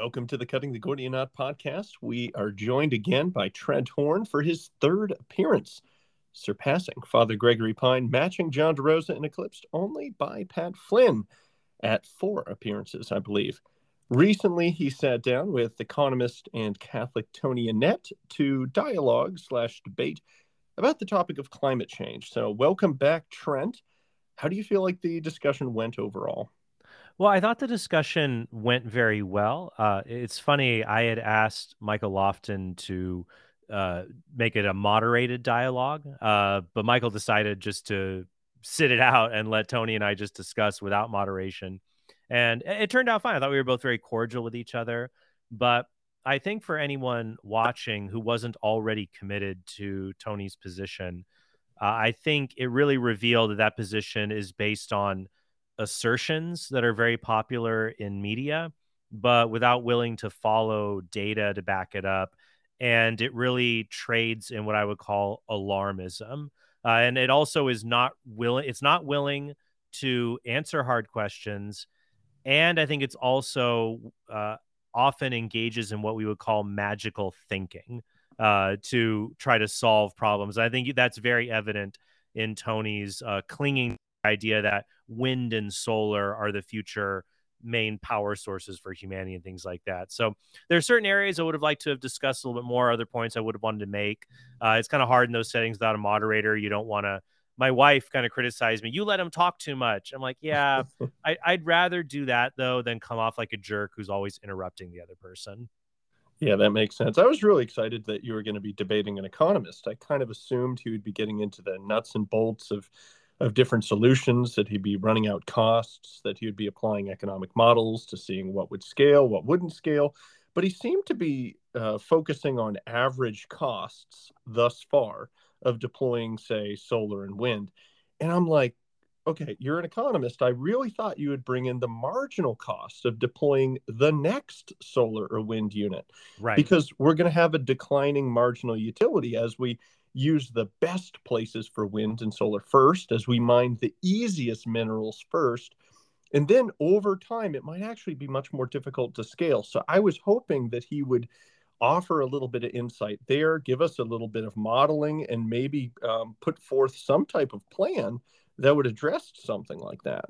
Welcome to the Cutting the Gordian Knot podcast. We are joined again by Trent Horn for his third appearance, surpassing Father Gregory Pine, matching John DeRosa, and eclipsed only by Pat Flynn at four appearances, I believe. Recently, he sat down with economist and Catholic Tony Annett to dialogue slash debate about the topic of climate change. So, welcome back, Trent. How do you feel like the discussion went overall? Well, I thought the discussion went very well. Uh, it's funny. I had asked Michael Lofton to uh, make it a moderated dialogue, uh, but Michael decided just to sit it out and let Tony and I just discuss without moderation. And it turned out fine. I thought we were both very cordial with each other. But I think for anyone watching who wasn't already committed to Tony's position, uh, I think it really revealed that that position is based on assertions that are very popular in media, but without willing to follow data to back it up. And it really trades in what I would call alarmism. Uh, and it also is not willing, it's not willing to answer hard questions. And I think it's also uh, often engages in what we would call magical thinking uh, to try to solve problems. I think that's very evident in Tony's uh, clinging idea that wind and solar are the future main power sources for humanity and things like that. So there are certain areas I would have liked to have discussed a little bit more. Other points I would have wanted to make. Uh, it's kind of hard in those settings without a moderator. You don't want to. My wife kind of criticized me. You let him talk too much. I'm like, yeah, I, I'd rather do that though than come off like a jerk who's always interrupting the other person. Yeah, that makes sense. I was really excited that you were going to be debating an economist. I kind of assumed he would be getting into the nuts and bolts of of different solutions, that he'd be running out costs, that he would be applying economic models to seeing what would scale, what wouldn't scale. But he seemed to be uh, focusing on average costs thus far of deploying, say, solar and wind. And I'm like, okay, you're an economist. I really thought you would bring in the marginal cost of deploying the next solar or wind unit. Right. Because we're going to have a declining marginal utility as we use the best places for wind and solar first, as we mine the easiest minerals first. And then over time, it might actually be much more difficult to scale. So I was hoping that he would offer a little bit of insight there, give us a little bit of modeling, and maybe um, put forth some type of plan that would address something like that.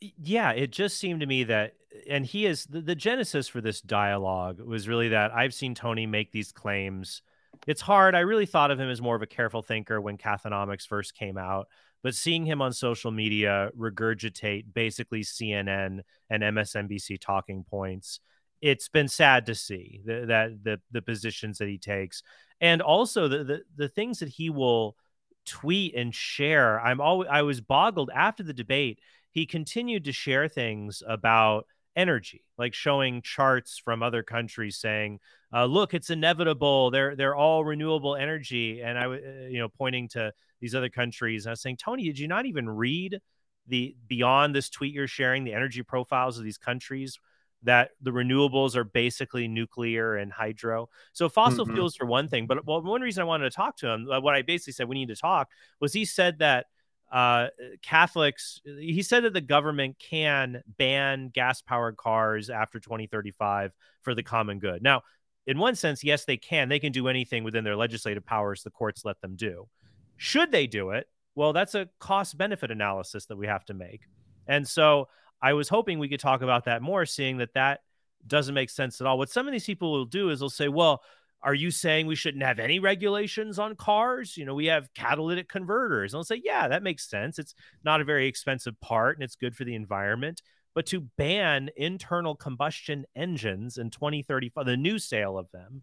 Yeah, it just seemed to me that, and he is the, the genesis for this dialogue was really that I've seen Tony make these claims it's hard. I really thought of him as more of a careful thinker when Cathonomics first came out, but seeing him on social media regurgitate basically CNN and MSNBC talking points, it's been sad to see the, that the the positions that he takes, and also the, the the things that he will tweet and share. I'm always I was boggled after the debate. He continued to share things about energy, like showing charts from other countries saying, uh, "Look, it's inevitable. They're they're all renewable energy." And I, uh, you know, pointing to these other countries, and I was saying, Tony, did you not even read the beyond this tweet you're sharing the energy profiles of these countries? That the renewables are basically nuclear and hydro. So fossil mm-hmm. fuels for one thing, but well, one reason I wanted to talk to him, uh, what I basically said we need to talk was he said that uh, Catholics, he said that the government can ban gas powered cars after 2035 for the common good. Now, in one sense, yes, they can. They can do anything within their legislative powers the courts let them do. Should they do it? Well, that's a cost benefit analysis that we have to make. And so I was hoping we could talk about that more, seeing that that doesn't make sense at all. What some of these people will do is they'll say, well, are you saying we shouldn't have any regulations on cars? You know, we have catalytic converters. And I'll say, yeah, that makes sense. It's not a very expensive part and it's good for the environment. But to ban internal combustion engines in 2035, the new sale of them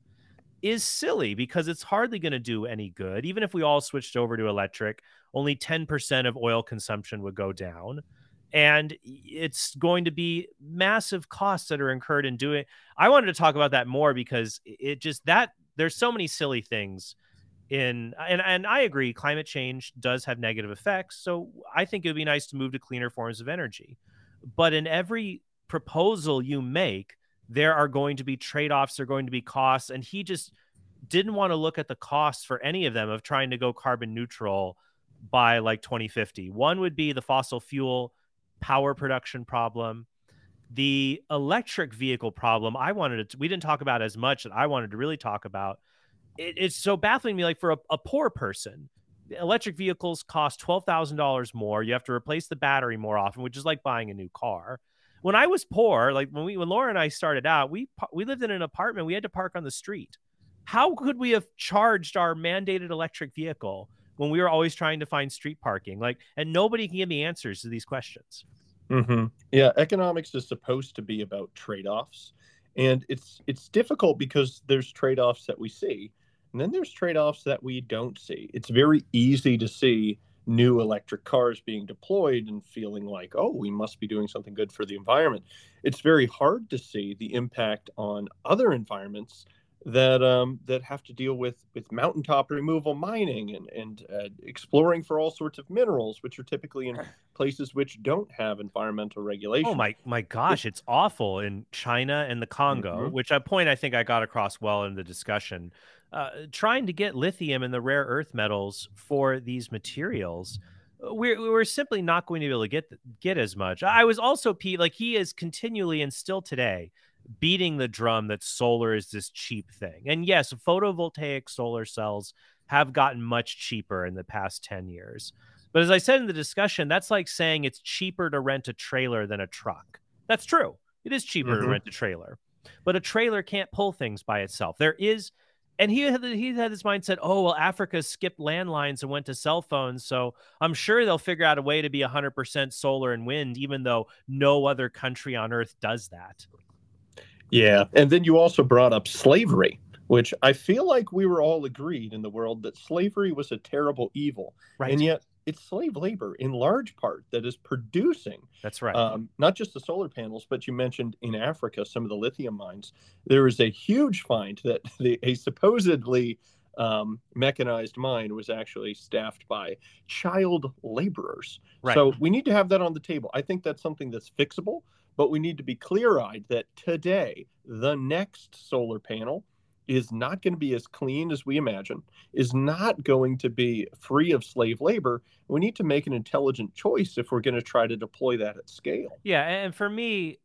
is silly because it's hardly going to do any good. Even if we all switched over to electric, only 10% of oil consumption would go down and it's going to be massive costs that are incurred in doing i wanted to talk about that more because it just that there's so many silly things in and, and i agree climate change does have negative effects so i think it would be nice to move to cleaner forms of energy. But in every proposal you make there are going to be trade-offs there are going to be costs and he just didn't want to look at the costs for any of them of trying to go carbon neutral by like 2050 one would be the fossil fuel power production problem. The electric vehicle problem, I wanted to, we didn't talk about as much that I wanted to really talk about. It, it's so baffling me. Like for a, a poor person, electric vehicles cost $12,000 more. You have to replace the battery more often, which is like buying a new car. When I was poor, like when we when Laura and I started out, we we lived in an apartment. We had to park on the street. How could we have charged our mandated electric vehicle when we were always trying to find street parking? Like, and nobody can give me answers to these questions. Mm-hmm. Yeah, economics is supposed to be about trade-offs, and it's it's difficult because there's trade-offs that we see, and then there's trade-offs that we don't see. It's very easy to see new electric cars being deployed and feeling like, oh, we must be doing something good for the environment. It's very hard to see the impact on other environments that um, that have to deal with with mountaintop removal mining and and uh, exploring for all sorts of minerals, which are typically in places which don't have environmental regulation. Oh my my gosh, it's awful in China and the Congo, mm-hmm. which a point I think I got across well in the discussion uh, trying to get lithium and the rare earth metals for these materials we're, we're simply not going to be able to get get as much i was also pete like he is continually and still today beating the drum that solar is this cheap thing. And yes photovoltaic solar cells have gotten much cheaper in the past 10 years. But as i said in the discussion that's like saying it's cheaper to rent a trailer than a truck. That's true. It is cheaper mm-hmm. to rent a trailer. But a trailer can't pull things by itself. There is and he had he had this mindset oh well africa skipped landlines and went to cell phones so i'm sure they'll figure out a way to be 100% solar and wind even though no other country on earth does that yeah and then you also brought up slavery which i feel like we were all agreed in the world that slavery was a terrible evil right and yet it's slave labor in large part that is producing. That's right. Um, not just the solar panels, but you mentioned in Africa some of the lithium mines. There is a huge find that the, a supposedly um, mechanized mine was actually staffed by child laborers. Right. So we need to have that on the table. I think that's something that's fixable, but we need to be clear eyed that today, the next solar panel is not going to be as clean as we imagine, is not going to be free of slave labor. We need to make an intelligent choice if we're going to try to deploy that at scale. Yeah, and for me,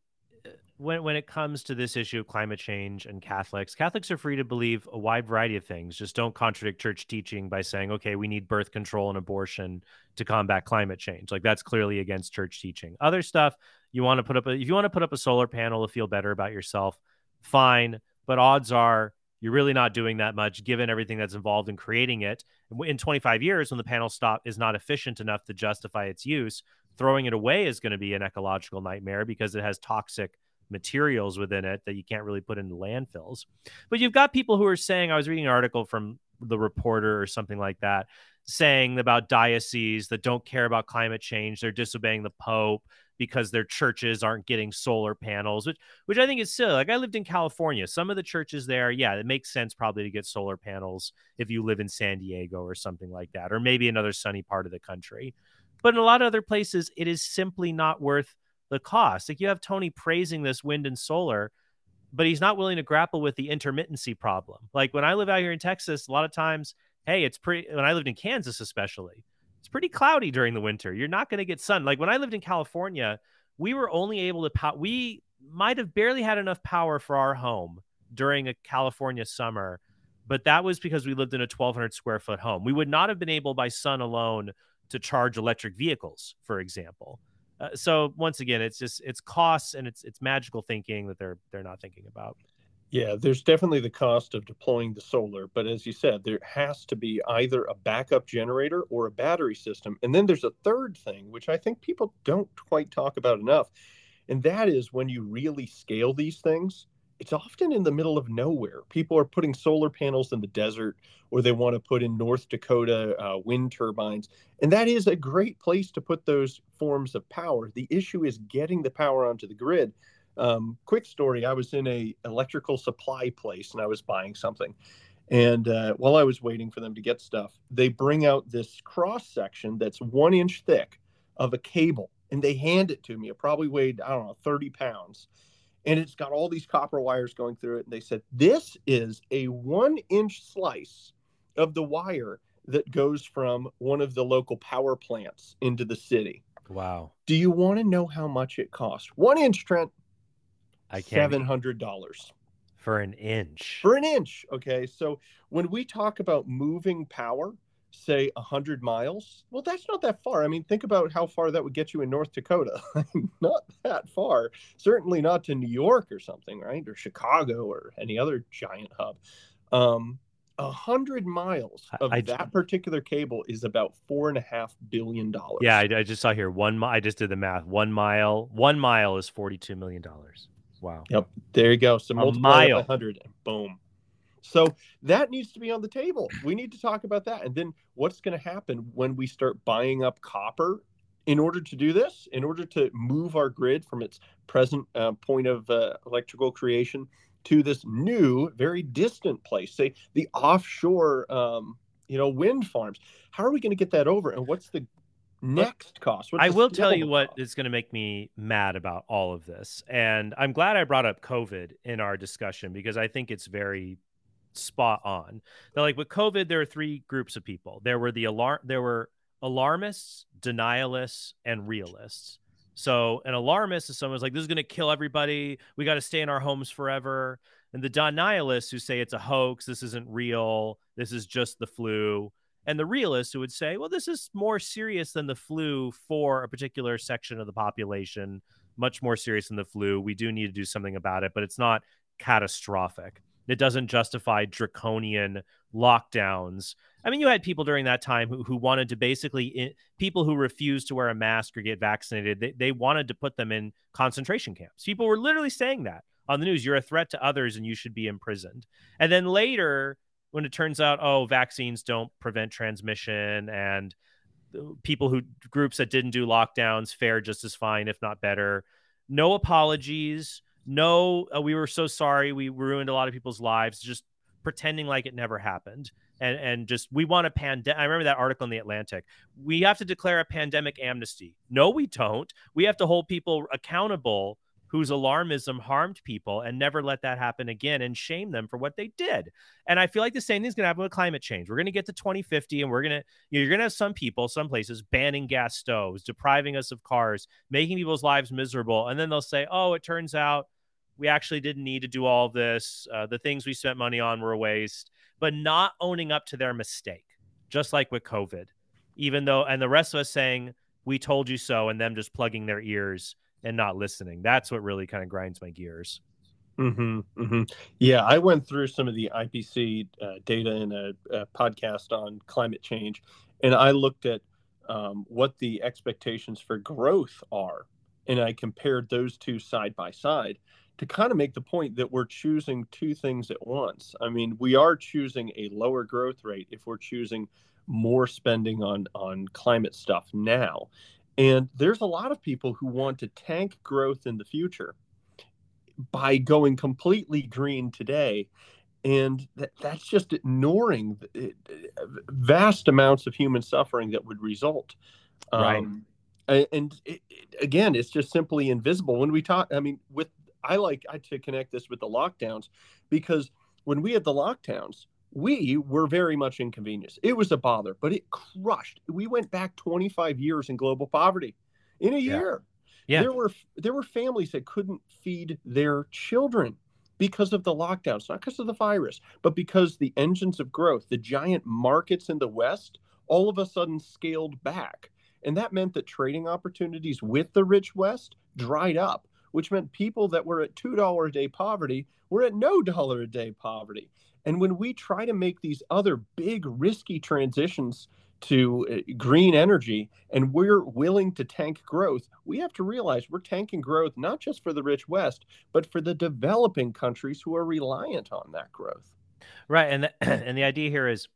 when when it comes to this issue of climate change and Catholics, Catholics are free to believe a wide variety of things. Just don't contradict church teaching by saying, "Okay, we need birth control and abortion to combat climate change." Like that's clearly against church teaching. Other stuff, you want to put up a, if you want to put up a solar panel to feel better about yourself, fine, but odds are you're really not doing that much given everything that's involved in creating it. In 25 years, when the panel stop is not efficient enough to justify its use, throwing it away is going to be an ecological nightmare because it has toxic materials within it that you can't really put into landfills. But you've got people who are saying, I was reading an article from the reporter or something like that, saying about dioceses that don't care about climate change, they're disobeying the Pope because their churches aren't getting solar panels, which which I think is silly. Like I lived in California. Some of the churches there, yeah, it makes sense probably to get solar panels if you live in San Diego or something like that, or maybe another sunny part of the country. But in a lot of other places, it is simply not worth the cost. Like you have Tony praising this wind and solar, but he's not willing to grapple with the intermittency problem. Like when I live out here in Texas, a lot of times, hey, it's pretty when I lived in Kansas especially it's pretty cloudy during the winter. You're not going to get sun. Like when I lived in California, we were only able to pow- we might have barely had enough power for our home during a California summer, but that was because we lived in a 1200 square foot home. We would not have been able by sun alone to charge electric vehicles, for example. Uh, so once again, it's just it's costs and it's it's magical thinking that they're they're not thinking about. Yeah, there's definitely the cost of deploying the solar, but as you said, there has to be either a backup generator or a battery system. And then there's a third thing, which I think people don't quite talk about enough. And that is when you really scale these things, it's often in the middle of nowhere. People are putting solar panels in the desert, or they want to put in North Dakota uh, wind turbines. And that is a great place to put those forms of power. The issue is getting the power onto the grid. Um, quick story: I was in a electrical supply place and I was buying something, and uh, while I was waiting for them to get stuff, they bring out this cross section that's one inch thick of a cable, and they hand it to me. It probably weighed I don't know thirty pounds, and it's got all these copper wires going through it. And they said this is a one inch slice of the wire that goes from one of the local power plants into the city. Wow. Do you want to know how much it cost? One inch, Trent, I can't. Seven hundred dollars for an inch. For an inch. Okay. So when we talk about moving power, say 100 miles well that's not that far i mean think about how far that would get you in north dakota not that far certainly not to new york or something right or chicago or any other giant hub um, a hundred miles of I, that particular cable is about four and a half billion dollars. Yeah, I, I, just saw here one. I just did the math. One mile, one mile is forty-two million dollars. Wow. Yep. There you go. So a multiply mile. hundred, boom. So that needs to be on the table. We need to talk about that. And then what's going to happen when we start buying up copper in order to do this, in order to move our grid from its present uh, point of uh, electrical creation to this new, very distant place, say the offshore, um, you know, wind farms. How are we going to get that over? And what's the next cost? What's I will tell you what cost? is going to make me mad about all of this. And I'm glad I brought up COVID in our discussion because I think it's very spot on. Now, like with COVID, there are three groups of people. There were the alarm there were alarmists, denialists, and realists. So an alarmist is someone who's like, this is going to kill everybody. We got to stay in our homes forever. And the denialists who say it's a hoax, this isn't real, this is just the flu. And the realists who would say, well, this is more serious than the flu for a particular section of the population, much more serious than the flu. We do need to do something about it, but it's not catastrophic. It doesn't justify draconian lockdowns. I mean, you had people during that time who, who wanted to basically, people who refused to wear a mask or get vaccinated, they, they wanted to put them in concentration camps. People were literally saying that on the news. You're a threat to others and you should be imprisoned. And then later, when it turns out, oh, vaccines don't prevent transmission and uh, people who groups that didn't do lockdowns fare just as fine, if not better. No apologies. No, uh, we were so sorry. We ruined a lot of people's lives. Just pretending like it never happened and and just we want a pandemic. I remember that article in the Atlantic. We have to declare a pandemic amnesty. No, we don't. We have to hold people accountable whose alarmism harmed people and never let that happen again and shame them for what they did. And I feel like the same thing's going to happen with climate change. We're going to get to 2050 and we're going to you know, you're going to have some people, some places banning gas stoves, depriving us of cars, making people's lives miserable, and then they'll say, "Oh, it turns out we actually didn't need to do all this. Uh, the things we spent money on were a waste, but not owning up to their mistake, just like with COVID, even though, and the rest of us saying, we told you so, and them just plugging their ears and not listening. That's what really kind of grinds my gears. Mm-hmm, mm-hmm. Yeah, I went through some of the IPCC uh, data in a, a, podcast on climate change, and I looked at um, what the expectations for growth are, and I compared those two side by side to kind of make the point that we're choosing two things at once. I mean, we are choosing a lower growth rate if we're choosing more spending on on climate stuff now. And there's a lot of people who want to tank growth in the future by going completely green today. And that, that's just ignoring vast amounts of human suffering that would result. Right. Um, and it, it, again, it's just simply invisible. When we talk, I mean, with I like I to connect this with the lockdowns because when we had the lockdowns, we were very much inconvenienced. It was a bother, but it crushed. We went back 25 years in global poverty in a year. Yeah. There were there were families that couldn't feed their children because of the lockdowns, not because of the virus, but because the engines of growth, the giant markets in the West, all of a sudden scaled back. And that meant that trading opportunities with the rich West dried up which meant people that were at $2 a day poverty were at no dollar a day poverty. And when we try to make these other big, risky transitions to uh, green energy and we're willing to tank growth, we have to realize we're tanking growth not just for the rich West, but for the developing countries who are reliant on that growth. Right. And the, and the idea here is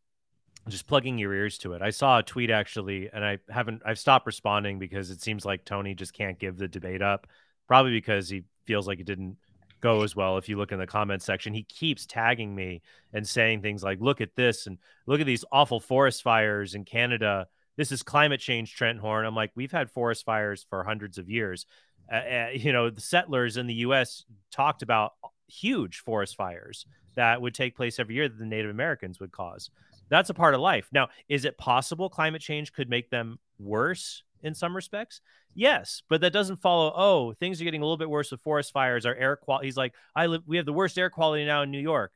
just plugging your ears to it. I saw a tweet actually, and I haven't, I've stopped responding because it seems like Tony just can't give the debate up probably because he feels like it didn't go as well. If you look in the comment section, he keeps tagging me and saying things like, look at this and look at these awful forest fires in Canada. This is climate change, Trent Horn. I'm like, we've had forest fires for hundreds of years. Uh, you know, the settlers in the U.S. talked about huge forest fires that would take place every year that the Native Americans would cause. That's a part of life. Now, is it possible climate change could make them worse? In some respects? Yes, but that doesn't follow. Oh, things are getting a little bit worse with forest fires. Our air quality. He's like, I live. We have the worst air quality now in New York.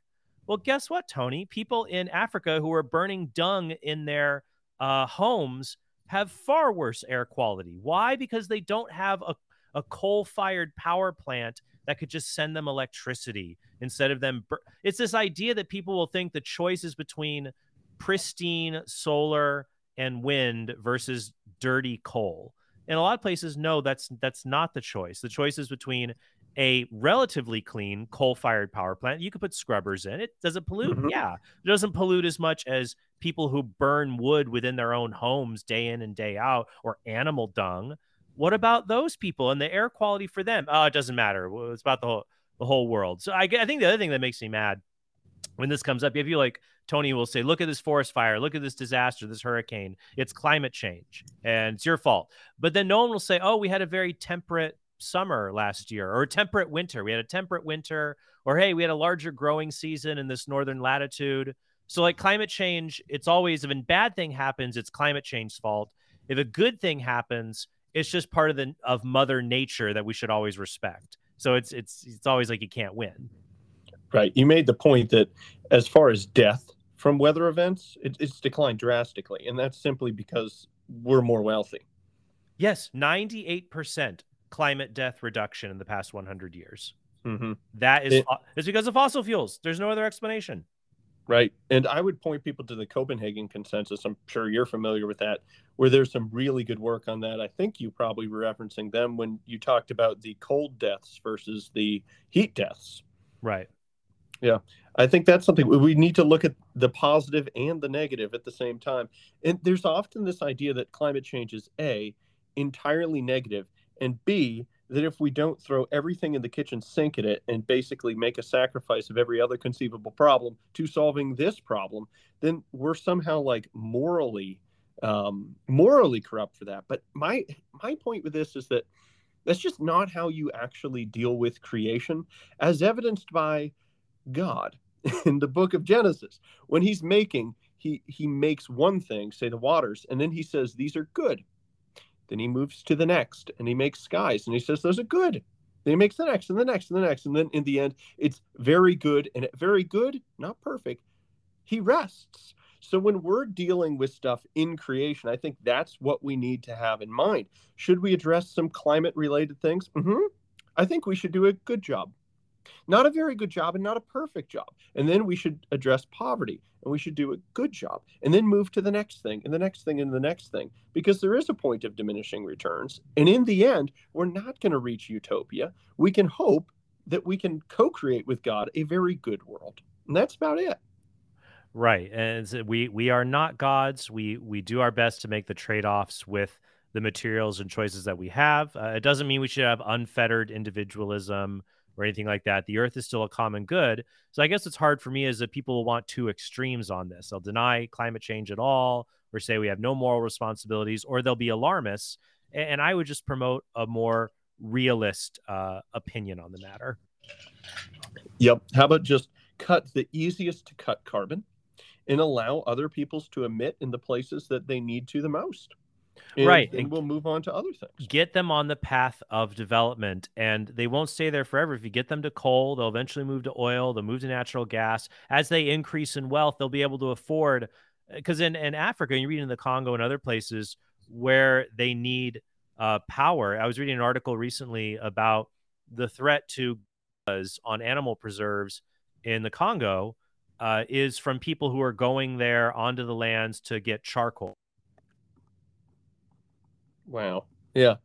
Well, guess what, Tony? People in Africa who are burning dung in their uh, homes have far worse air quality. Why? Because they don't have a, a coal fired power plant that could just send them electricity instead of them. Bur- it's this idea that people will think the choice is between pristine solar and wind versus dirty coal. In a lot of places, no, that's that's not the choice. The choice is between a relatively clean coal-fired power plant. You could put scrubbers in it. Does it pollute? Mm-hmm. Yeah. It doesn't pollute as much as people who burn wood within their own homes day in and day out or animal dung. What about those people and the air quality for them? Oh, it doesn't matter. It's about the whole the whole world. So I, I think the other thing that makes me mad when this comes up, if you like Tony will say, "Look at this forest fire. Look at this disaster, this hurricane. It's climate change, and it's your fault." But then no one will say, "Oh, we had a very temperate summer last year or a temperate winter. We had a temperate winter, or hey, we had a larger growing season in this northern latitude." So, like climate change, it's always if a bad thing happens, it's climate change's fault. If a good thing happens, it's just part of the of Mother Nature that we should always respect. So it's it's it's always like you can't win. Right. You made the point that as far as death from weather events, it, it's declined drastically, and that's simply because we're more wealthy. Yes, ninety-eight percent climate death reduction in the past one hundred years. Mm-hmm. That is it, it's because of fossil fuels. There's no other explanation. Right. And I would point people to the Copenhagen Consensus. I'm sure you're familiar with that, where there's some really good work on that. I think you probably were referencing them when you talked about the cold deaths versus the heat deaths. Right. Yeah. I think that's something we need to look at the positive and the negative at the same time. And there's often this idea that climate change is A, entirely negative, and B, that if we don't throw everything in the kitchen sink at it and basically make a sacrifice of every other conceivable problem to solving this problem, then we're somehow like morally um, morally corrupt for that. But my my point with this is that that's just not how you actually deal with creation, as evidenced by God in the book of Genesis. When he's making, he he makes one thing, say the waters, and then he says these are good. Then he moves to the next and he makes skies and he says those are good. Then he makes the next and the next and the next. And then in the end, it's very good and very good, not perfect. He rests. So when we're dealing with stuff in creation, I think that's what we need to have in mind. Should we address some climate related things? Mm-hmm. I think we should do a good job. Not a very good job and not a perfect job. And then we should address poverty and we should do a good job and then move to the next thing and the next thing and the next thing because there is a point of diminishing returns. And in the end, we're not going to reach utopia. We can hope that we can co create with God a very good world. And that's about it. Right. And we we are not gods. We we do our best to make the trade-offs with the materials and choices that we have. Uh, it doesn't mean we should have unfettered individualism or anything like that. The earth is still a common good. So I guess it's hard for me as that people will want two extremes on this. They'll deny climate change at all or say we have no moral responsibilities or they'll be alarmists. And I would just promote a more realist uh, opinion on the matter. Yep. How about just cut the easiest to cut carbon and allow other peoples to emit in the places that they need to the most? And, right. And we'll move on to other things. Get them on the path of development, and they won't stay there forever. If you get them to coal, they'll eventually move to oil, they'll move to natural gas. As they increase in wealth, they'll be able to afford. Because in, in Africa, you read in the Congo and other places where they need uh, power. I was reading an article recently about the threat to on animal preserves in the Congo uh, is from people who are going there onto the lands to get charcoal Wow. Yeah.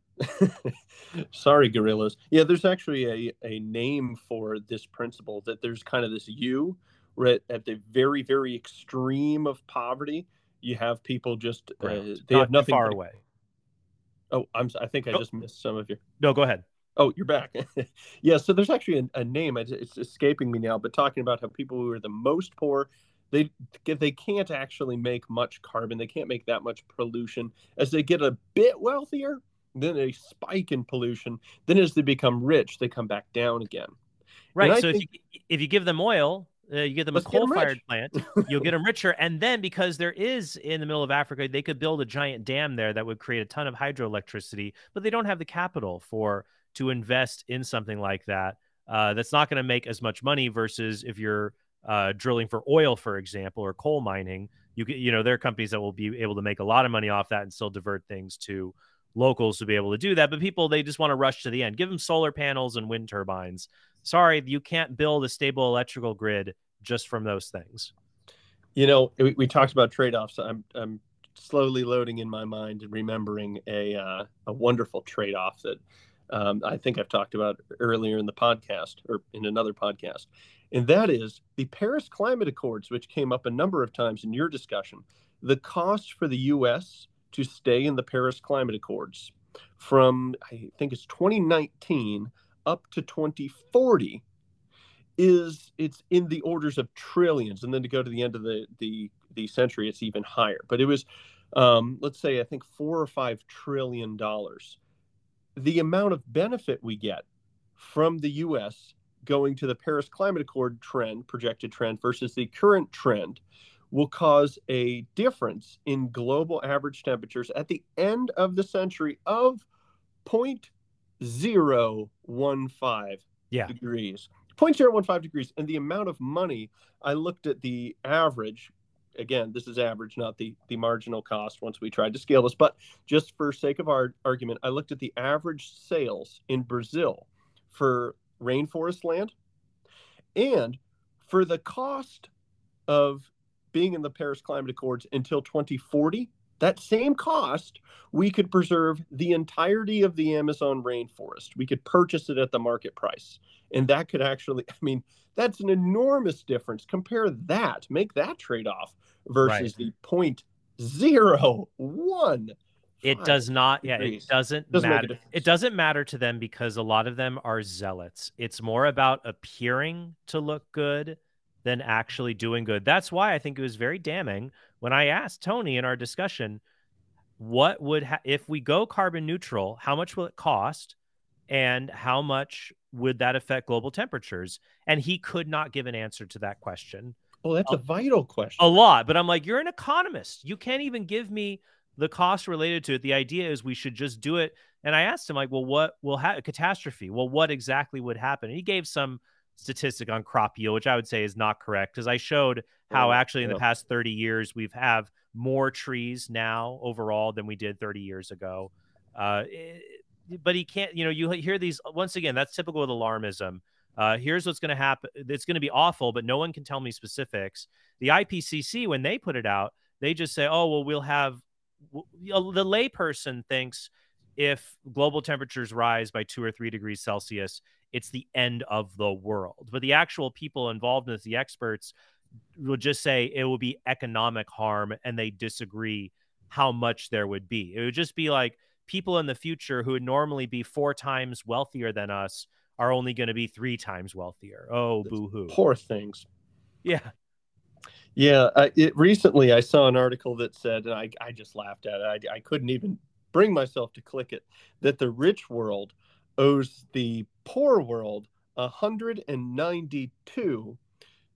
Sorry, gorillas. Yeah, there's actually a, a name for this principle that there's kind of this you right at, the very, very extreme of poverty, you have people just uh, they Not have nothing far away. Oh, I'm. I think I oh. just missed some of you. No, go ahead. Oh, you're back. yeah. So there's actually a, a name. It's escaping me now, but talking about how people who are the most poor they they can't actually make much carbon they can't make that much pollution as they get a bit wealthier then they spike in pollution then as they become rich they come back down again right so if you if you give them oil Uh, you get them a coal-fired plant. You'll get them richer, and then because there is in the middle of Africa, they could build a giant dam there that would create a ton of hydroelectricity, but they don't have the capital for to invest in something like that. Uh, that's not going to make as much money versus if you're uh, drilling for oil, for example, or coal mining. You you know, there are companies that will be able to make a lot of money off that and still divert things to locals to be able to do that. But people, they just want to rush to the end. Give them solar panels and wind turbines. Sorry, you can't build a stable electrical grid just from those things. You know, we, we talked about trade offs. I'm, I'm slowly loading in my mind and remembering a, uh, a wonderful trade off that um, I think I've talked about earlier in the podcast or in another podcast. And that is the Paris Climate Accords, which came up a number of times in your discussion. The cost for the US to stay in the Paris Climate Accords from, I think it's 2019 up to 2040 is it's in the orders of trillions and then to go to the end of the the the century it's even higher but it was um, let's say i think four or five trillion dollars the amount of benefit we get from the us going to the paris climate accord trend projected trend versus the current trend will cause a difference in global average temperatures at the end of the century of 0.015 yeah. degrees. 0.015 degrees. And the amount of money, I looked at the average. Again, this is average, not the, the marginal cost once we tried to scale this. But just for sake of our argument, I looked at the average sales in Brazil for rainforest land and for the cost of being in the Paris Climate Accords until 2040, that same cost, we could preserve the entirety of the Amazon rainforest. We could purchase it at the market price. And that could actually, I mean, that's an enormous difference. Compare that, make that trade off versus right. the point zero one. It does not, yeah, it doesn't, doesn't matter. It doesn't matter to them because a lot of them are zealots. It's more about appearing to look good than actually doing good. That's why I think it was very damning when I asked Tony in our discussion, what would ha- if we go carbon neutral, how much will it cost and how much would that affect global temperatures? And he could not give an answer to that question. Well, that's a, a vital question. A lot, but I'm like, you're an economist. You can't even give me the cost related to it. The idea is we should just do it. And I asked him, like, well, what will have A catastrophe. Well, what exactly would happen? And he gave some statistic on crop yield, which I would say is not correct because I showed how oh, actually in yeah. the past 30 years we've have more trees now overall than we did 30 years ago. Uh, it, eh, but he can't, you know, you hear these once again, that's typical with alarmism. Uh, here's what's going to happen. It's going to be awful, but no one can tell me specifics. The IPCC, when they put it out, they just say, oh, well, we'll have Uh, the layperson thinks if global temperatures rise by two or three degrees Celsius, it's the end of the world. But the actual people involved in this, the experts, will just say it will be economic harm and they disagree how much there would be. It would just be like people in the future who would normally be four times wealthier than us are only going to be three times wealthier. Oh, boo hoo. Poor things. Yeah. Yeah. Uh, it, recently, I saw an article that said, and I, I just laughed at it. I, I couldn't even bring myself to click it, that the rich world owes the poor world 192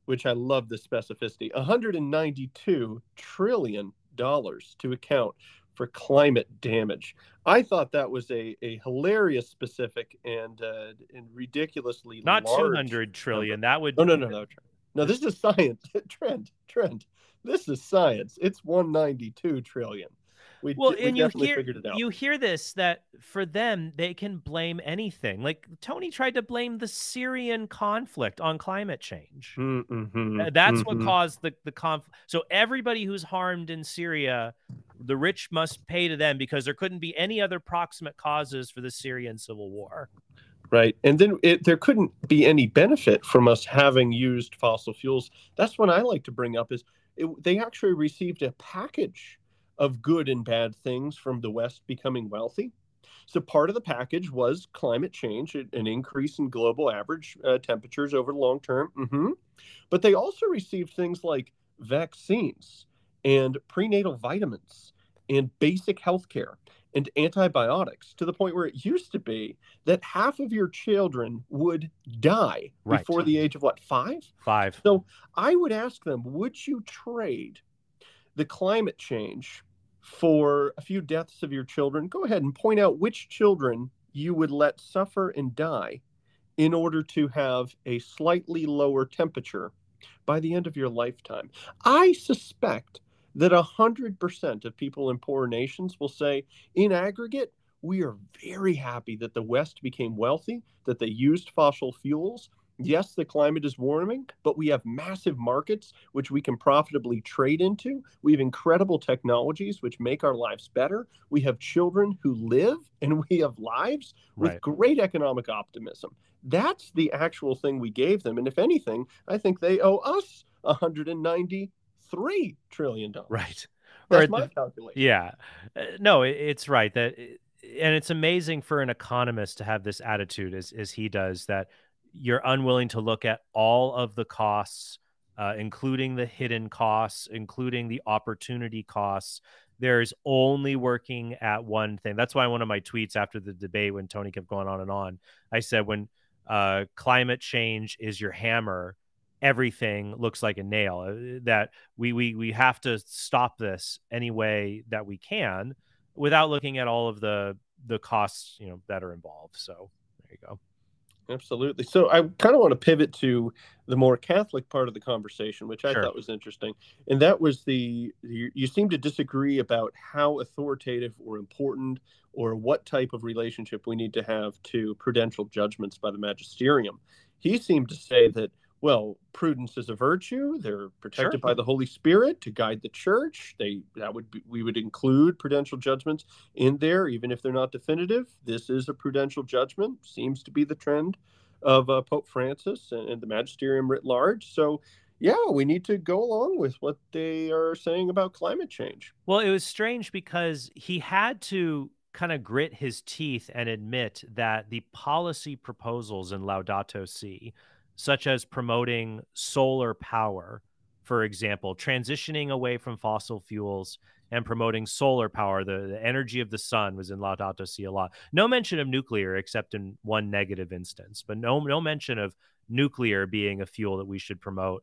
which I love the specificity 192 trillion dollars to account for climate damage. I thought that was a, a hilarious specific and uh, and ridiculously not 200 trillion. Number. That would no no no no no. This is science Trent Trent. This is science. It's 192 trillion we, well, we and you hear you hear this that for them they can blame anything. Like Tony tried to blame the Syrian conflict on climate change. Mm-hmm, That's mm-hmm. what caused the the conflict. So everybody who's harmed in Syria, the rich must pay to them because there couldn't be any other proximate causes for the Syrian civil war. Right, and then it, there couldn't be any benefit from us having used fossil fuels. That's what I like to bring up is it, they actually received a package of good and bad things from the West becoming wealthy. So part of the package was climate change, an increase in global average uh, temperatures over the long term. Mm-hmm. But they also received things like vaccines and prenatal vitamins and basic health care. And antibiotics to the point where it used to be that half of your children would die right. before the age of what, five? Five. So I would ask them, would you trade the climate change for a few deaths of your children? Go ahead and point out which children you would let suffer and die in order to have a slightly lower temperature by the end of your lifetime. I suspect that 100% of people in poor nations will say, in aggregate, we are very happy that the West became wealthy, that they used fossil fuels. Yes, the climate is warming, but we have massive markets which we can profitably trade into. We have incredible technologies which make our lives better. We have children who live and we have lives with right. great economic optimism. That's the actual thing we gave them. And if anything, I think they owe us 193 trillion dollars. Right. That's my calculation. Yeah. Uh, no, it's right that and it's amazing for an economist to have this attitude as as he does that you're unwilling to look at all of the costs uh, including the hidden costs, including the opportunity costs. There's only working at one thing. That's why one of my tweets after the debate, when Tony kept going on and on, I said, when uh, climate change is your hammer, everything looks like a nail. Uh, that we we we have to stop this any way that we can, without looking at all of the the costs you know that are involved. So there you go. Absolutely. So I kind of want to pivot to the more Catholic part of the conversation, which I sure. thought was interesting, and that was the you, you seem to disagree about how authoritative or important or what type of relationship we need to have to prudential judgments by the magisterium. He seemed to say that well, prudence is a virtue. They're protected sure. by the Holy Spirit to guide the church. They that would be, we would include prudential judgments in there, even if they're not definitive. This is a prudential judgment. Seems to be the trend of uh, Pope Francis and, and the magisterium writ large. So, yeah, we need to go along with what they are saying about climate change. Well, it was strange because he had to kind of grit his teeth and admit that the policy proposals in Laudato Si such as promoting solar power, for example, transitioning away from fossil fuels and promoting solar power. The, the energy of the sun was in Laudato Si a lot. No mention of nuclear except in one negative instance, but no no mention of nuclear being a fuel that we should promote.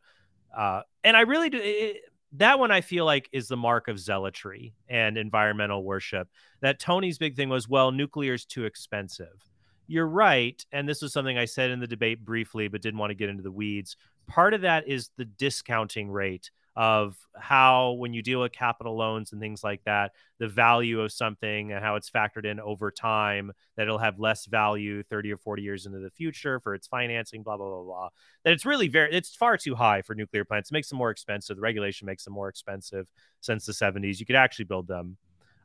Uh, and I really do. It, that one I feel like is the mark of zealotry and environmental worship. That Tony's big thing was, well, nuclear is too expensive you're right. And this was something I said in the debate briefly, but didn't want to get into the weeds. Part of that is the discounting rate of how, when you deal with capital loans and things like that, the value of something and how it's factored in over time, that it'll have less value 30 or 40 years into the future for its financing, blah, blah, blah, blah. That it's really very, it's far too high for nuclear plants. It makes them more expensive. The regulation makes them more expensive since the 70s. You could actually build them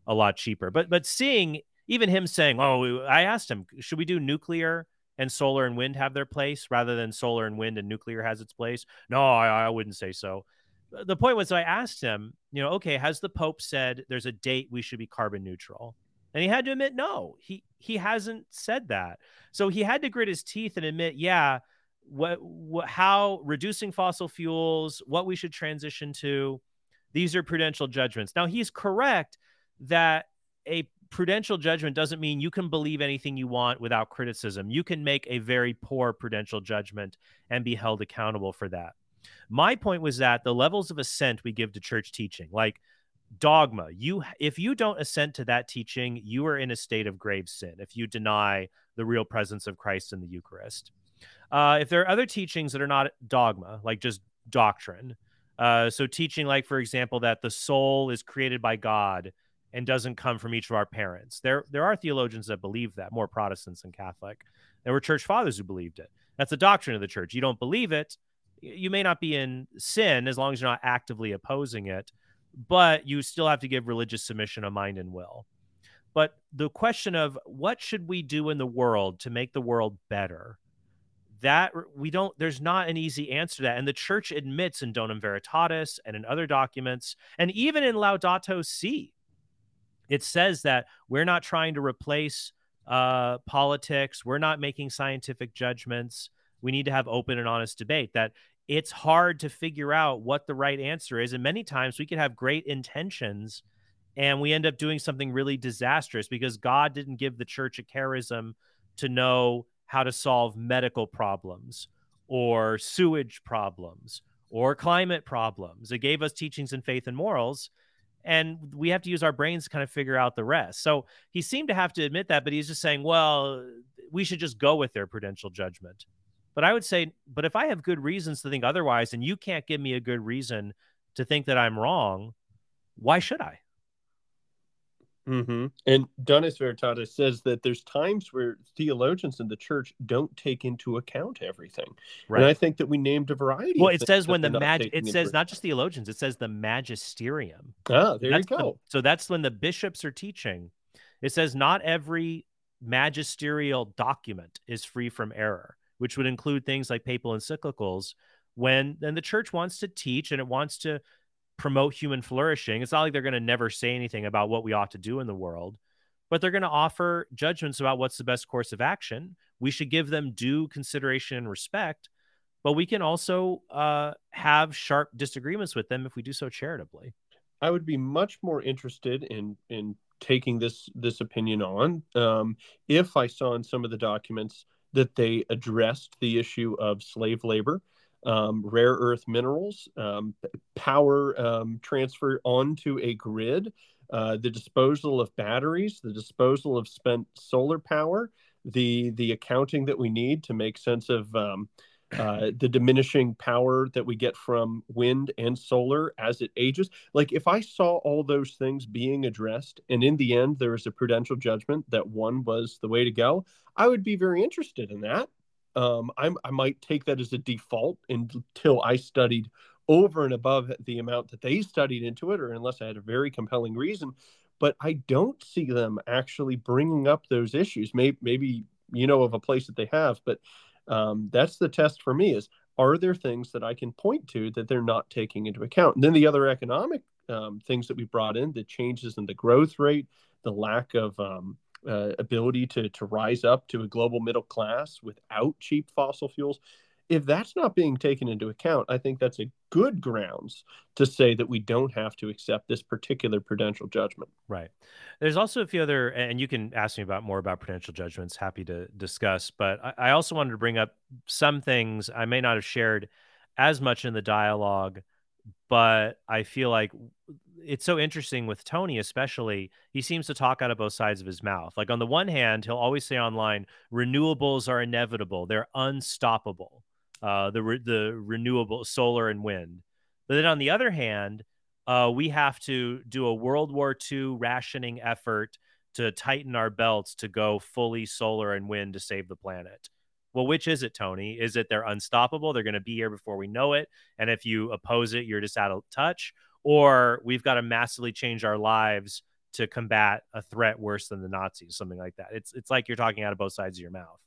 a lot cheaper. But, but seeing even him saying, "Oh, I asked him, should we do nuclear and solar and wind have their place rather than solar and wind and nuclear has its place?" No, I, I wouldn't say so. Uh, the point was, I asked him, you know, okay, has the Pope said there's a date we should be carbon neutral? And he had to admit, no, he he hasn't said that. So he had to grit his teeth and admit, yeah, what, what how reducing fossil fuels, what we should transition to, these are prudential judgments. Now he's correct that a prudential judgment doesn't mean you can believe anything you want without criticism. You can make a very poor prudential judgment and be held accountable for that. My point was that the levels of assent we give to church teaching, like dogma, you if you don't assent to that teaching, you are in a state of grave sin if you deny the real presence of Christ in the Eucharist. Uh, if there are other teachings that are not dogma, like just doctrine, uh, so teaching, like for example, that the soul is created by God and doesn't come from each of our parents. There, there are theologians that believe that, more Protestants than Catholic. There were church fathers who believed it. That's the doctrine of the church. You don't believe it, you may not be in sin as long as you're not actively opposing it, but you still have to give religious submission of mind and will. But the question of what should we do in the world to make the world better? That we don't, there's not an easy answer to that. And the church admits in Donum Veritatis and in other documents, and even in Laudato Si, it says that we're not trying to replace uh, politics. We're not making scientific judgments. We need to have open and honest debate. That it's hard to figure out what the right answer is. And many times we could have great intentions and we end up doing something really disastrous because God didn't give the church a charism to know how to solve medical problems or sewage problems or climate problems. It gave us teachings in faith and morals. And we have to use our brains to kind of figure out the rest. So he seemed to have to admit that, but he's just saying, well, we should just go with their prudential judgment. But I would say, but if I have good reasons to think otherwise, and you can't give me a good reason to think that I'm wrong, why should I? Mm-hmm. And Donum Veritatis says that there's times where theologians in the church don't take into account everything. Right. And I think that we named a variety. Well, it says when the mag, it says not just theologians, it says the magisterium. Ah, there that's you go. The, so that's when the bishops are teaching. It says not every magisterial document is free from error, which would include things like papal encyclicals. When then the church wants to teach and it wants to promote human flourishing. It's not like they're going to never say anything about what we ought to do in the world, but they're going to offer judgments about what's the best course of action. We should give them due consideration and respect, but we can also uh, have sharp disagreements with them if we do so charitably. I would be much more interested in in taking this this opinion on um, if I saw in some of the documents that they addressed the issue of slave labor um, rare earth minerals, um, power um, transfer onto a grid, uh, the disposal of batteries, the disposal of spent solar power, the the accounting that we need to make sense of um, uh, the diminishing power that we get from wind and solar as it ages. Like if I saw all those things being addressed, and in the end there was a prudential judgment that one was the way to go, I would be very interested in that um, I'm, I might take that as a default until I studied over and above the amount that they studied into it, or unless I had a very compelling reason. But I don't see them actually bringing up those issues. Maybe, maybe you know of a place that they have, but um, that's the test for me: is are there things that I can point to that they're not taking into account? And then the other economic um, things that we brought in, the changes in the growth rate, the lack of um, uh, ability to to rise up to a global middle class without cheap fossil fuels if that's not being taken into account i think that's a good grounds to say that we don't have to accept this particular prudential judgment. Right. There's also a few other and you can ask me about more about prudential judgments happy to discuss but i, I also wanted to bring up some things i may not have shared as much in the dialogue but I feel like it's so interesting with Tony, especially. He seems to talk out of both sides of his mouth. Like, on the one hand, he'll always say online, renewables are inevitable, they're unstoppable. Uh, the, re- the renewable solar and wind. But then on the other hand, uh, we have to do a World War II rationing effort to tighten our belts to go fully solar and wind to save the planet. Well, which is it, Tony? Is it they're unstoppable? They're going to be here before we know it. And if you oppose it, you're just out of touch. Or we've got to massively change our lives to combat a threat worse than the Nazis, something like that. It's it's like you're talking out of both sides of your mouth.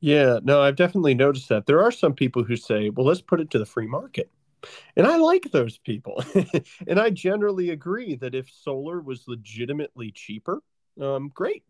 Yeah, no, I've definitely noticed that. There are some people who say, well, let's put it to the free market. And I like those people. and I generally agree that if solar was legitimately cheaper, um, great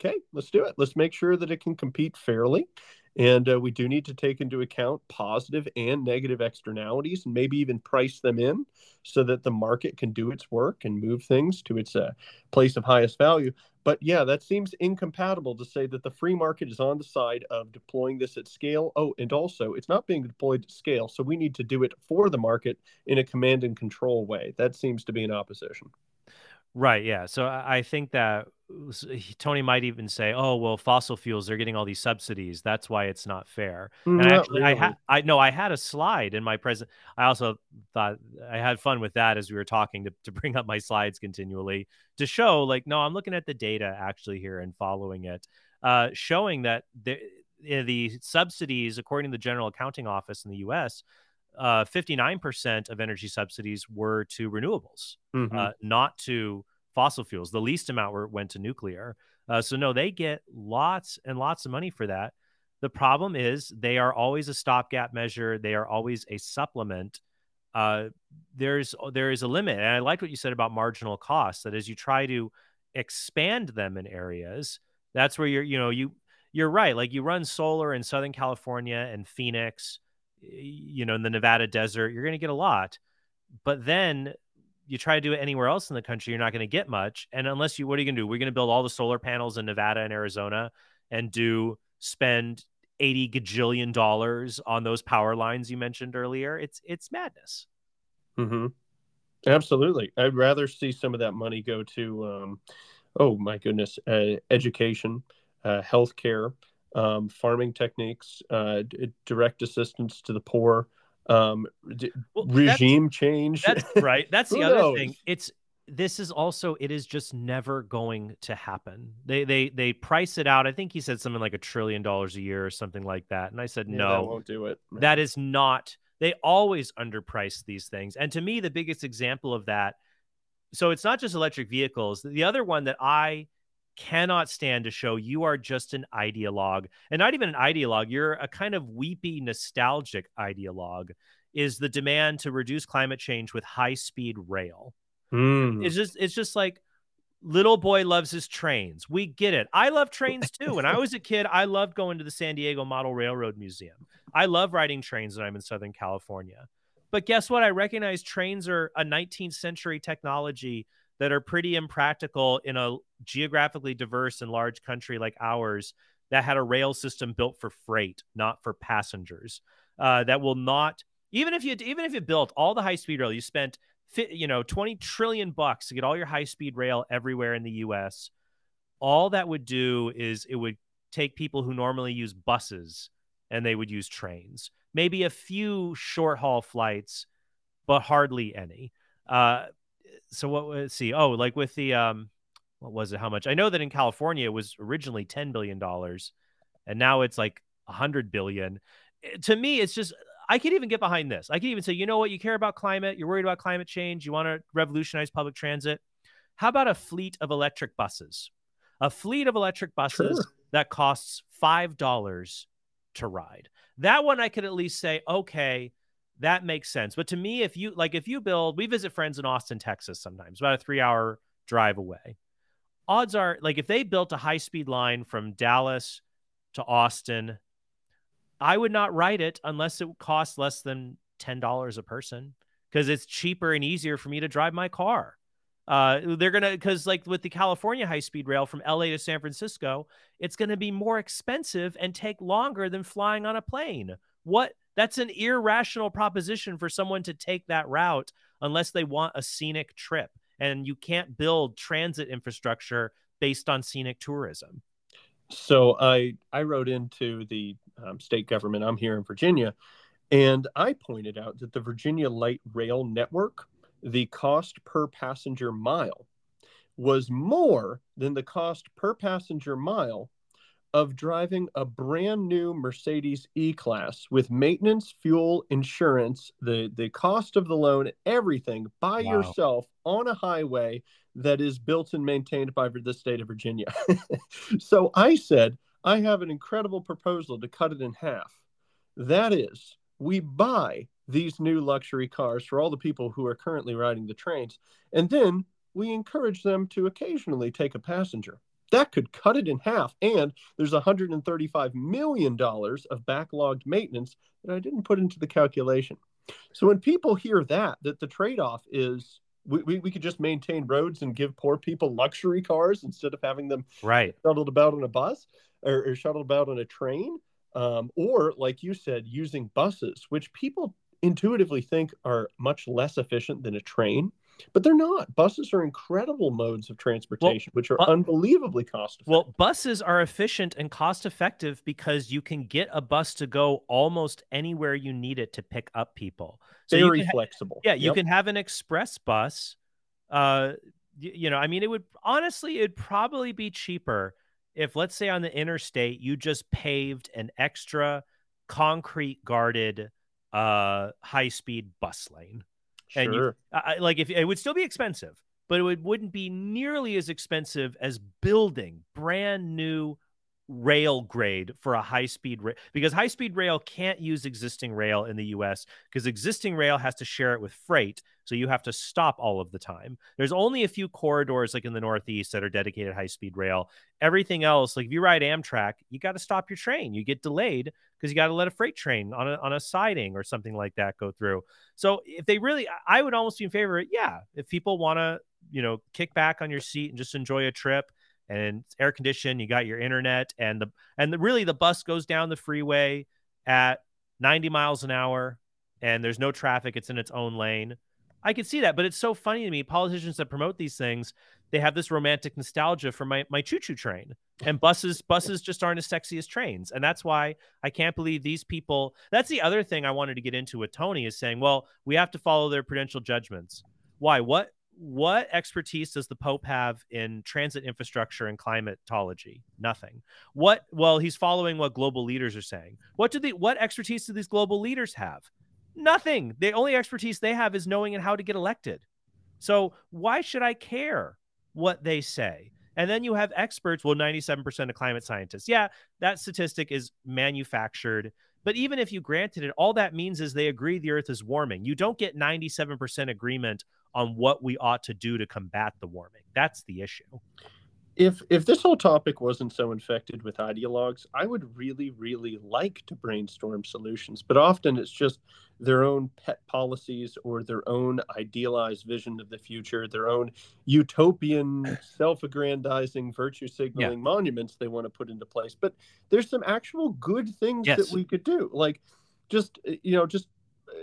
okay, let's do it. Let's make sure that it can compete fairly. And uh, we do need to take into account positive and negative externalities and maybe even price them in so that the market can do its work and move things to its uh, place of highest value. But yeah, that seems incompatible to say that the free market is on the side of deploying this at scale. Oh, and also it's not being deployed at scale. So we need to do it for the market in a command and control way. That seems to be an opposition. Right. Yeah. So I think that Tony might even say, "Oh, well, fossil fuels they're getting all these subsidies. That's why it's not fair." And not actually, really. I had I know I had a slide in my present. I also thought I had fun with that as we were talking to to bring up my slides continually to show, like, no, I'm looking at the data actually here and following it, uh, showing that the eh, the subsidies, according to the General Accounting Office in the U.S., uh, 59% of energy subsidies were to renewables, mm-hmm. uh, not to fossil fuels. The least amount were, went to nuclear. Uh, so, no, they get lots and lots of money for that. The problem is they are always a stopgap measure, they are always a supplement. Uh, there's there is a limit, and I like what you said about marginal costs. That as you try to expand them in areas, that's where you're you know you you're right. Like you run solar in Southern California and Phoenix, you know, in the Nevada desert, you're going to get a lot. But then you try to do it anywhere else in the country, you're not going to get much. And unless you, what are you going to do? We're going to build all the solar panels in Nevada and Arizona and do spend 80 gajillion dollars on those power lines you mentioned earlier. It's, it's madness. Mm-hmm. Absolutely. I'd rather see some of that money go to, um, oh my goodness, uh, education, uh, healthcare, um, farming techniques, uh, d- direct assistance to the poor, um, d- well, regime that's, change. That's right. That's the other knows? thing. It's this is also it is just never going to happen. They they they price it out. I think he said something like a trillion dollars a year or something like that. And I said yeah, no, that won't do it. That is not. They always underprice these things. And to me, the biggest example of that. So it's not just electric vehicles. The other one that I cannot stand to show. You are just an ideologue. And not even an ideologue you're a kind of weepy nostalgic ideologue is the demand to reduce climate change with high speed rail. Mm. it's just it's just like little boy loves his trains. We get it. I love trains too. When i was a kid i loved going to the san diego model railroad museum. I love riding trains when i'm in southern california. But guess what? I recognize trains are a 19th century technology that are pretty impractical in a geographically diverse and large country like ours that had a rail system built for freight, not for passengers. Uh, that will not even if you even if you built all the high speed rail, you spent you know 20 trillion bucks to get all your high speed rail everywhere in the U.S. All that would do is it would take people who normally use buses and they would use trains. Maybe a few short haul flights, but hardly any. Uh, so what let's see oh like with the um what was it how much? I know that in california it was originally 10 billion dollars and now it's like 100 billion. Eh, to me it's just i could even get behind this. I could even say you know what? You care about climate. You're worried about climate change. You want to revolutionize public transit. How about a fleet of electric buses? A fleet of electric buses sure. that costs five dollars to ride. That one i could at least say okay that makes sense. But to me, if you like, if you build, we visit friends in Austin, Texas sometimes, about a three hour drive away. Odds are, like, if they built a high speed line from Dallas to Austin, I would not ride it unless it costs less than $10 a person because it's cheaper and easier for me to drive my car. Uh, they're gonna because like with the California high speed rail from LA to San Francisco, it's gonna be more expensive and take longer than flying on a plane. What that's an irrational proposition for someone to take that route unless they want a scenic trip. And you can't build transit infrastructure based on scenic tourism. So I I wrote into the um, state government. I'm here in Virginia, and I pointed out that the Virginia Light Rail Network, the cost per passenger mile, was more than the cost per passenger mile of driving a brand new Mercedes E Class with maintenance, fuel, insurance, the, the cost of the loan, everything by wow. yourself on a highway that is built and maintained by the state of Virginia. so I said, I have an incredible proposal to cut it in half. That is, we buy these new luxury cars for all the people who are currently riding the trains, and then we encourage them to occasionally take a passenger that could cut it in half. And there's $135 million of backlogged maintenance that I didn't put into the calculation. So when people hear that, that the trade off is we, we, we, could just maintain roads and give poor people luxury cars instead of having them right shuttled about on a bus or, or shuttled about on a train. Um, or, like you said, using buses, which people intuitively think are much less efficient than a train but they're not. Buses are incredible modes of transportation, well, which are bu- unbelievably cost effective. Well, buses are efficient and cost effective because you can get a bus to go almost anywhere you need it to pick up people. So Very flexible. yeah, you yep. can have an express bus. Uh, you, you know, I mean, it would honestly, it'd probably be cheaper if, let's say, on the interstate, you just paved an extra concrete guarded uh high speed bus lane Sure. And you, I, like if it would still be expensive, but it would, wouldn't be nearly as expensive as building brand new rail grade for a high speed rail because high speed rail can't use existing rail in the US because existing rail has to share it with freight. So you have to stop all of the time. There's only a few corridors like in the Northeast that are dedicated high speed rail. Everything else, like if you ride Amtrak, you got to stop your train. You get delayed because you got to let a freight train on a, on a siding or something like that go through. So if they really, I would almost be in favor. Yeah, if people want to, you know, kick back on your seat and just enjoy a trip, and it's air conditioned, you got your internet, and the and the, really the bus goes down the freeway at 90 miles an hour, and there's no traffic. It's in its own lane. I could see that, but it's so funny to me. Politicians that promote these things, they have this romantic nostalgia for my my choo choo train, and buses buses just aren't as sexy as trains, and that's why I can't believe these people. That's the other thing I wanted to get into with Tony is saying, well, we have to follow their prudential judgments. Why? What what expertise does the Pope have in transit infrastructure and climatology? Nothing. What? Well, he's following what global leaders are saying. What do the what expertise do these global leaders have? Nothing. The only expertise they have is knowing and how to get elected. So why should I care what they say? And then you have experts. Well, 97% of climate scientists. Yeah, that statistic is manufactured. But even if you granted it, all that means is they agree the earth is warming. You don't get 97% agreement on what we ought to do to combat the warming. That's the issue if if this whole topic wasn't so infected with ideologues, I would really, really like to brainstorm solutions. But often it's just their own pet policies or their own idealized vision of the future, their own utopian, self-aggrandizing, virtue signaling yeah. monuments they want to put into place. But there's some actual good things yes. that we could do, like just you know, just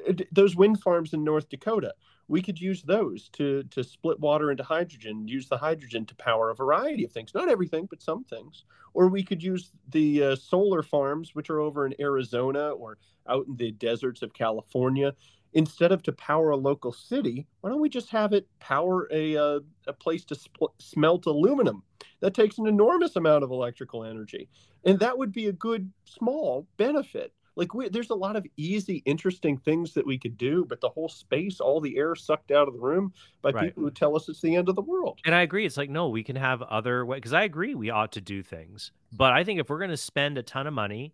uh, those wind farms in North Dakota we could use those to to split water into hydrogen use the hydrogen to power a variety of things. Not everything but some things. Or we could use the uh, solar farms which are over in arizona or out in the deserts of california. Instead of to power a local city why don't we just have it power a, uh, a place to spl- smelt aluminum? That takes an enormous amount of electrical energy. And that would be a good small benefit like we, there's a lot of easy interesting things that we could do but the whole space all the air sucked out of the room by right. people who tell us it's the end of the world and i agree it's like no we can have other ways because i agree we ought to do things but i think if we're going to spend a ton of money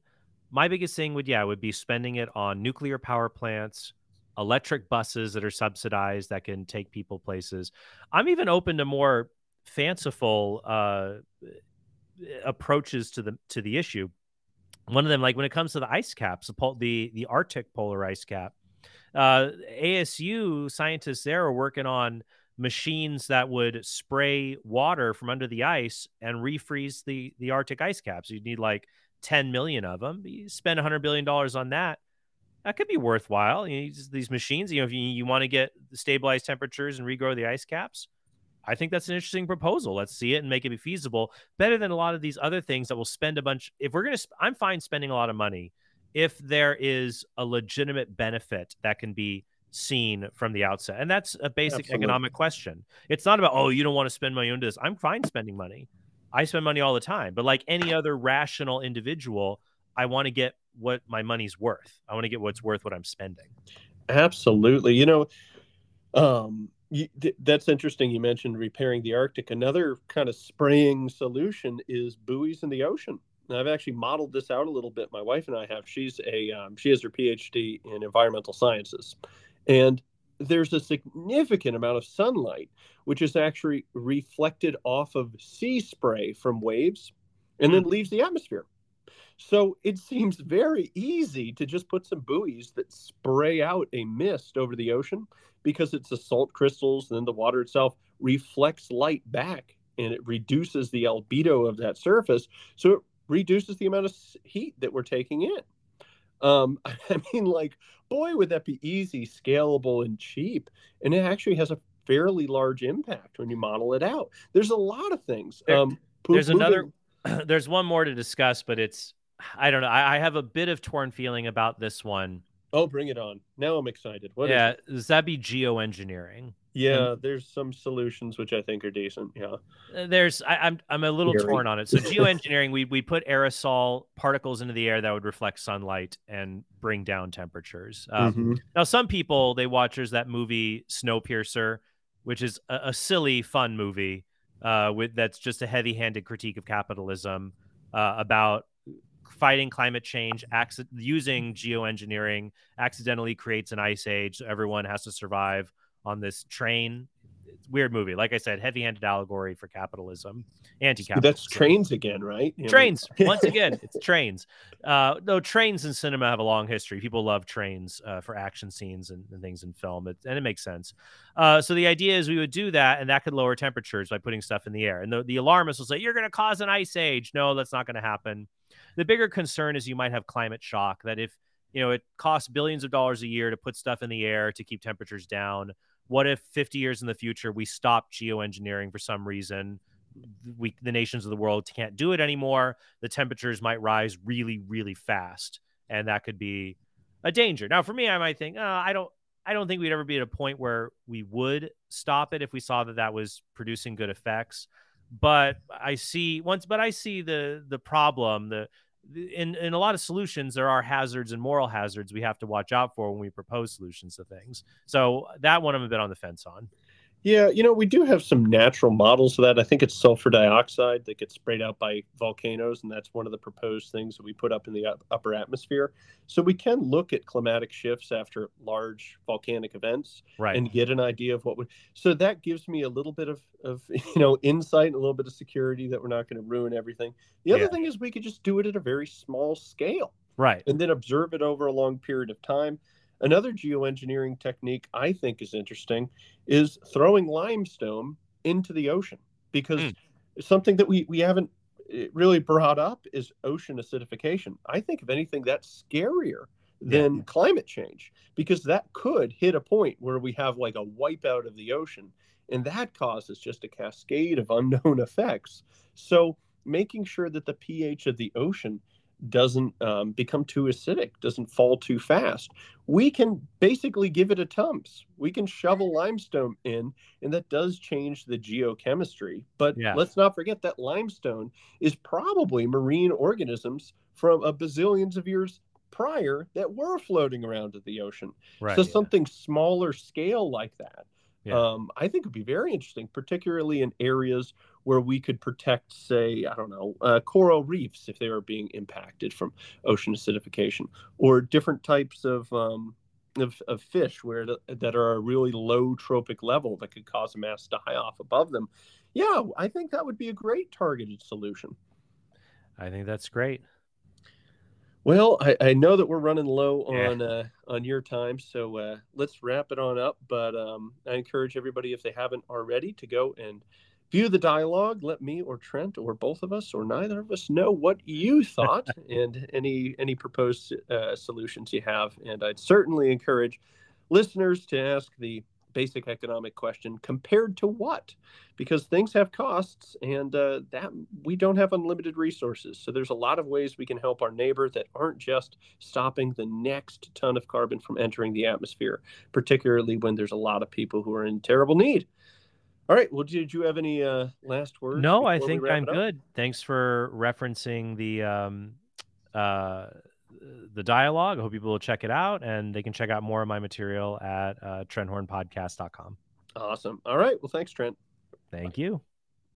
my biggest thing would yeah would be spending it on nuclear power plants electric buses that are subsidized that can take people places i'm even open to more fanciful uh approaches to the to the issue one of them like when it comes to the ice caps the the arctic polar ice cap uh, asu scientists there are working on machines that would spray water from under the ice and refreeze the the arctic ice caps. You'd need like 10 million of them. You spend 100 billion dollars on that. That could be worthwhile. You these machines you know if you, you want to get stabilized temperatures and regrow the ice caps I think that's an interesting proposal. Let's see it and make it be feasible. Better than a lot of these other things that will spend a bunch. If we're going to, I'm fine spending a lot of money if there is a legitimate benefit that can be seen from the outset. And that's a basic Absolutely. economic question. It's not about, oh, you don't want to spend money on this. I'm fine spending money. I spend money all the time. But like any other rational individual, I want to get what my money's worth. I want to get what's worth what I'm spending. Absolutely. You know, um, you, th- that's interesting. You mentioned repairing the Arctic. Another kind of spraying solution is buoys in the ocean. And I've actually modeled this out a little bit. My wife and I have. She's a um, she has her PhD in environmental sciences, and there's a significant amount of sunlight which is actually reflected off of sea spray from waves and then leaves the atmosphere. So it seems very easy to just put some buoys that spray out a mist over the ocean because it's the salt crystals and then the water itself reflects light back and it reduces the albedo of that surface. So it reduces the amount of heat that we're taking in. Um, I mean, like, boy, would that be easy, scalable, and cheap. And it actually has a fairly large impact when you model it out. There's a lot of things. Um, there's another, there's one more to discuss, but it's I don't know. I, I, have a bit of torn feeling about this one. Oh, bring it on! Now I'm excited. What yeah, does that be geoengineering? Yeah, and, there's some solutions which I think are decent. Yeah, uh, there's I, am I'm, I'm a little Scary. torn on it. So geoengineering, we we put aerosol particles into the air that would reflect sunlight and bring down temperatures. Um, mm-hmm. Now, some people they watch there's that movie Snowpiercer, which is a, a silly, fun movie. Uh, with that's just a heavy-handed critique of capitalism uh, about fighting climate change, acc- using geoengineering, accidentally creates an ice age. So everyone has to survive on this train. weird movie. Like I said, heavy-handed allegory for capitalism, anti-capitalism. That's trains again, right? Trains. Once again, it's trains. Uh, though trains in cinema have a long history. People love trains uh, for action scenes and, and, things in film, it, and it makes sense. Uh, so the idea is we would do that, and that could lower temperatures by putting stuff in the air. And the, the alarmists will say, "You're going to cause an ice age." No, that's not going to happen. The bigger concern is you might have climate shock. That if you know it costs billions of dollars a year to put stuff in the air to keep temperatures down what if 50 years in the future we stop geoengineering for some reason? We, the nations of the world can't do it anymore. The temperatures might rise really, really fast, and that could be a danger. Now, for me, I might think, oh, I don't, I don't think we'd ever be at a point where we would stop it if we saw that that was producing good effects. But I see once, but I see the the problem, the in in a lot of solutions there are hazards and moral hazards we have to watch out for when we propose solutions to things. So that one i'm a bit on the fence on yeah, you know, we do have some natural models of that. I think it's sulfur dioxide that gets sprayed out by volcanoes, and that's one of the proposed things that we put up in the upper atmosphere. So we can look at climatic shifts after large volcanic events right. and get an idea of what would. So that gives me a little bit of, of you know insight and a little bit of security that we're not going to ruin everything. The other yeah. thing is we could just do it at a very small scale, right, and then observe it over a long period of time. Another geoengineering technique I think is interesting is throwing limestone into the ocean because mm. something that we, we haven't eh, really brought up is ocean acidification. I think, if anything, that's scarier than yeah. climate change because that could hit a point where we have like a wipeout of the ocean and that causes just a cascade of unknown effects. So, making sure that the pH of the ocean doesn't um, become too acidic, doesn't fall too fast. We can basically give it a tums. We can shovel limestone in, and that does change the geochemistry. But yeah. let's not forget that limestone is probably marine organisms from a bazillions of years prior that were floating around in the ocean. Right, so yeah. something smaller scale like that yeah. um, I think it would be very interesting, particularly in areas where we could protect, say, I don't know, uh, coral reefs if they are being impacted from ocean acidification, or different types of um, of, of, fish where the, that are a really low trophic level that could cause a mass die off above them. Yeah, I think that would be a great targeted solution. I think that's great. Well, I, I, know that we're running low yeah. on uh, on your time, so uh, let's wrap it on up. But um, I encourage everybody, if they haven't already, to go and view the dialogue. Let me or Trent or both of us or neither of us know what you thought and any any proposed uh, solutions you have. And I'd certainly encourage listeners to ask the basic economic question compared to what? Because things have costs and uh, that we don't have unlimited resources. So there's a lot of ways we can help our neighbor that aren't just stopping the next ton of carbon from entering the atmosphere particularly when there's a lot of people who are in terrible need. All right. Well did you have any uh, last words no i think i'm good. Thanks for referencing the um, uh, the dialogue. I hope people will check it out and they can check out more of my material at uh, trenthornpodcast.com. Awesome. All right. Well, thanks, Trent. Thank you.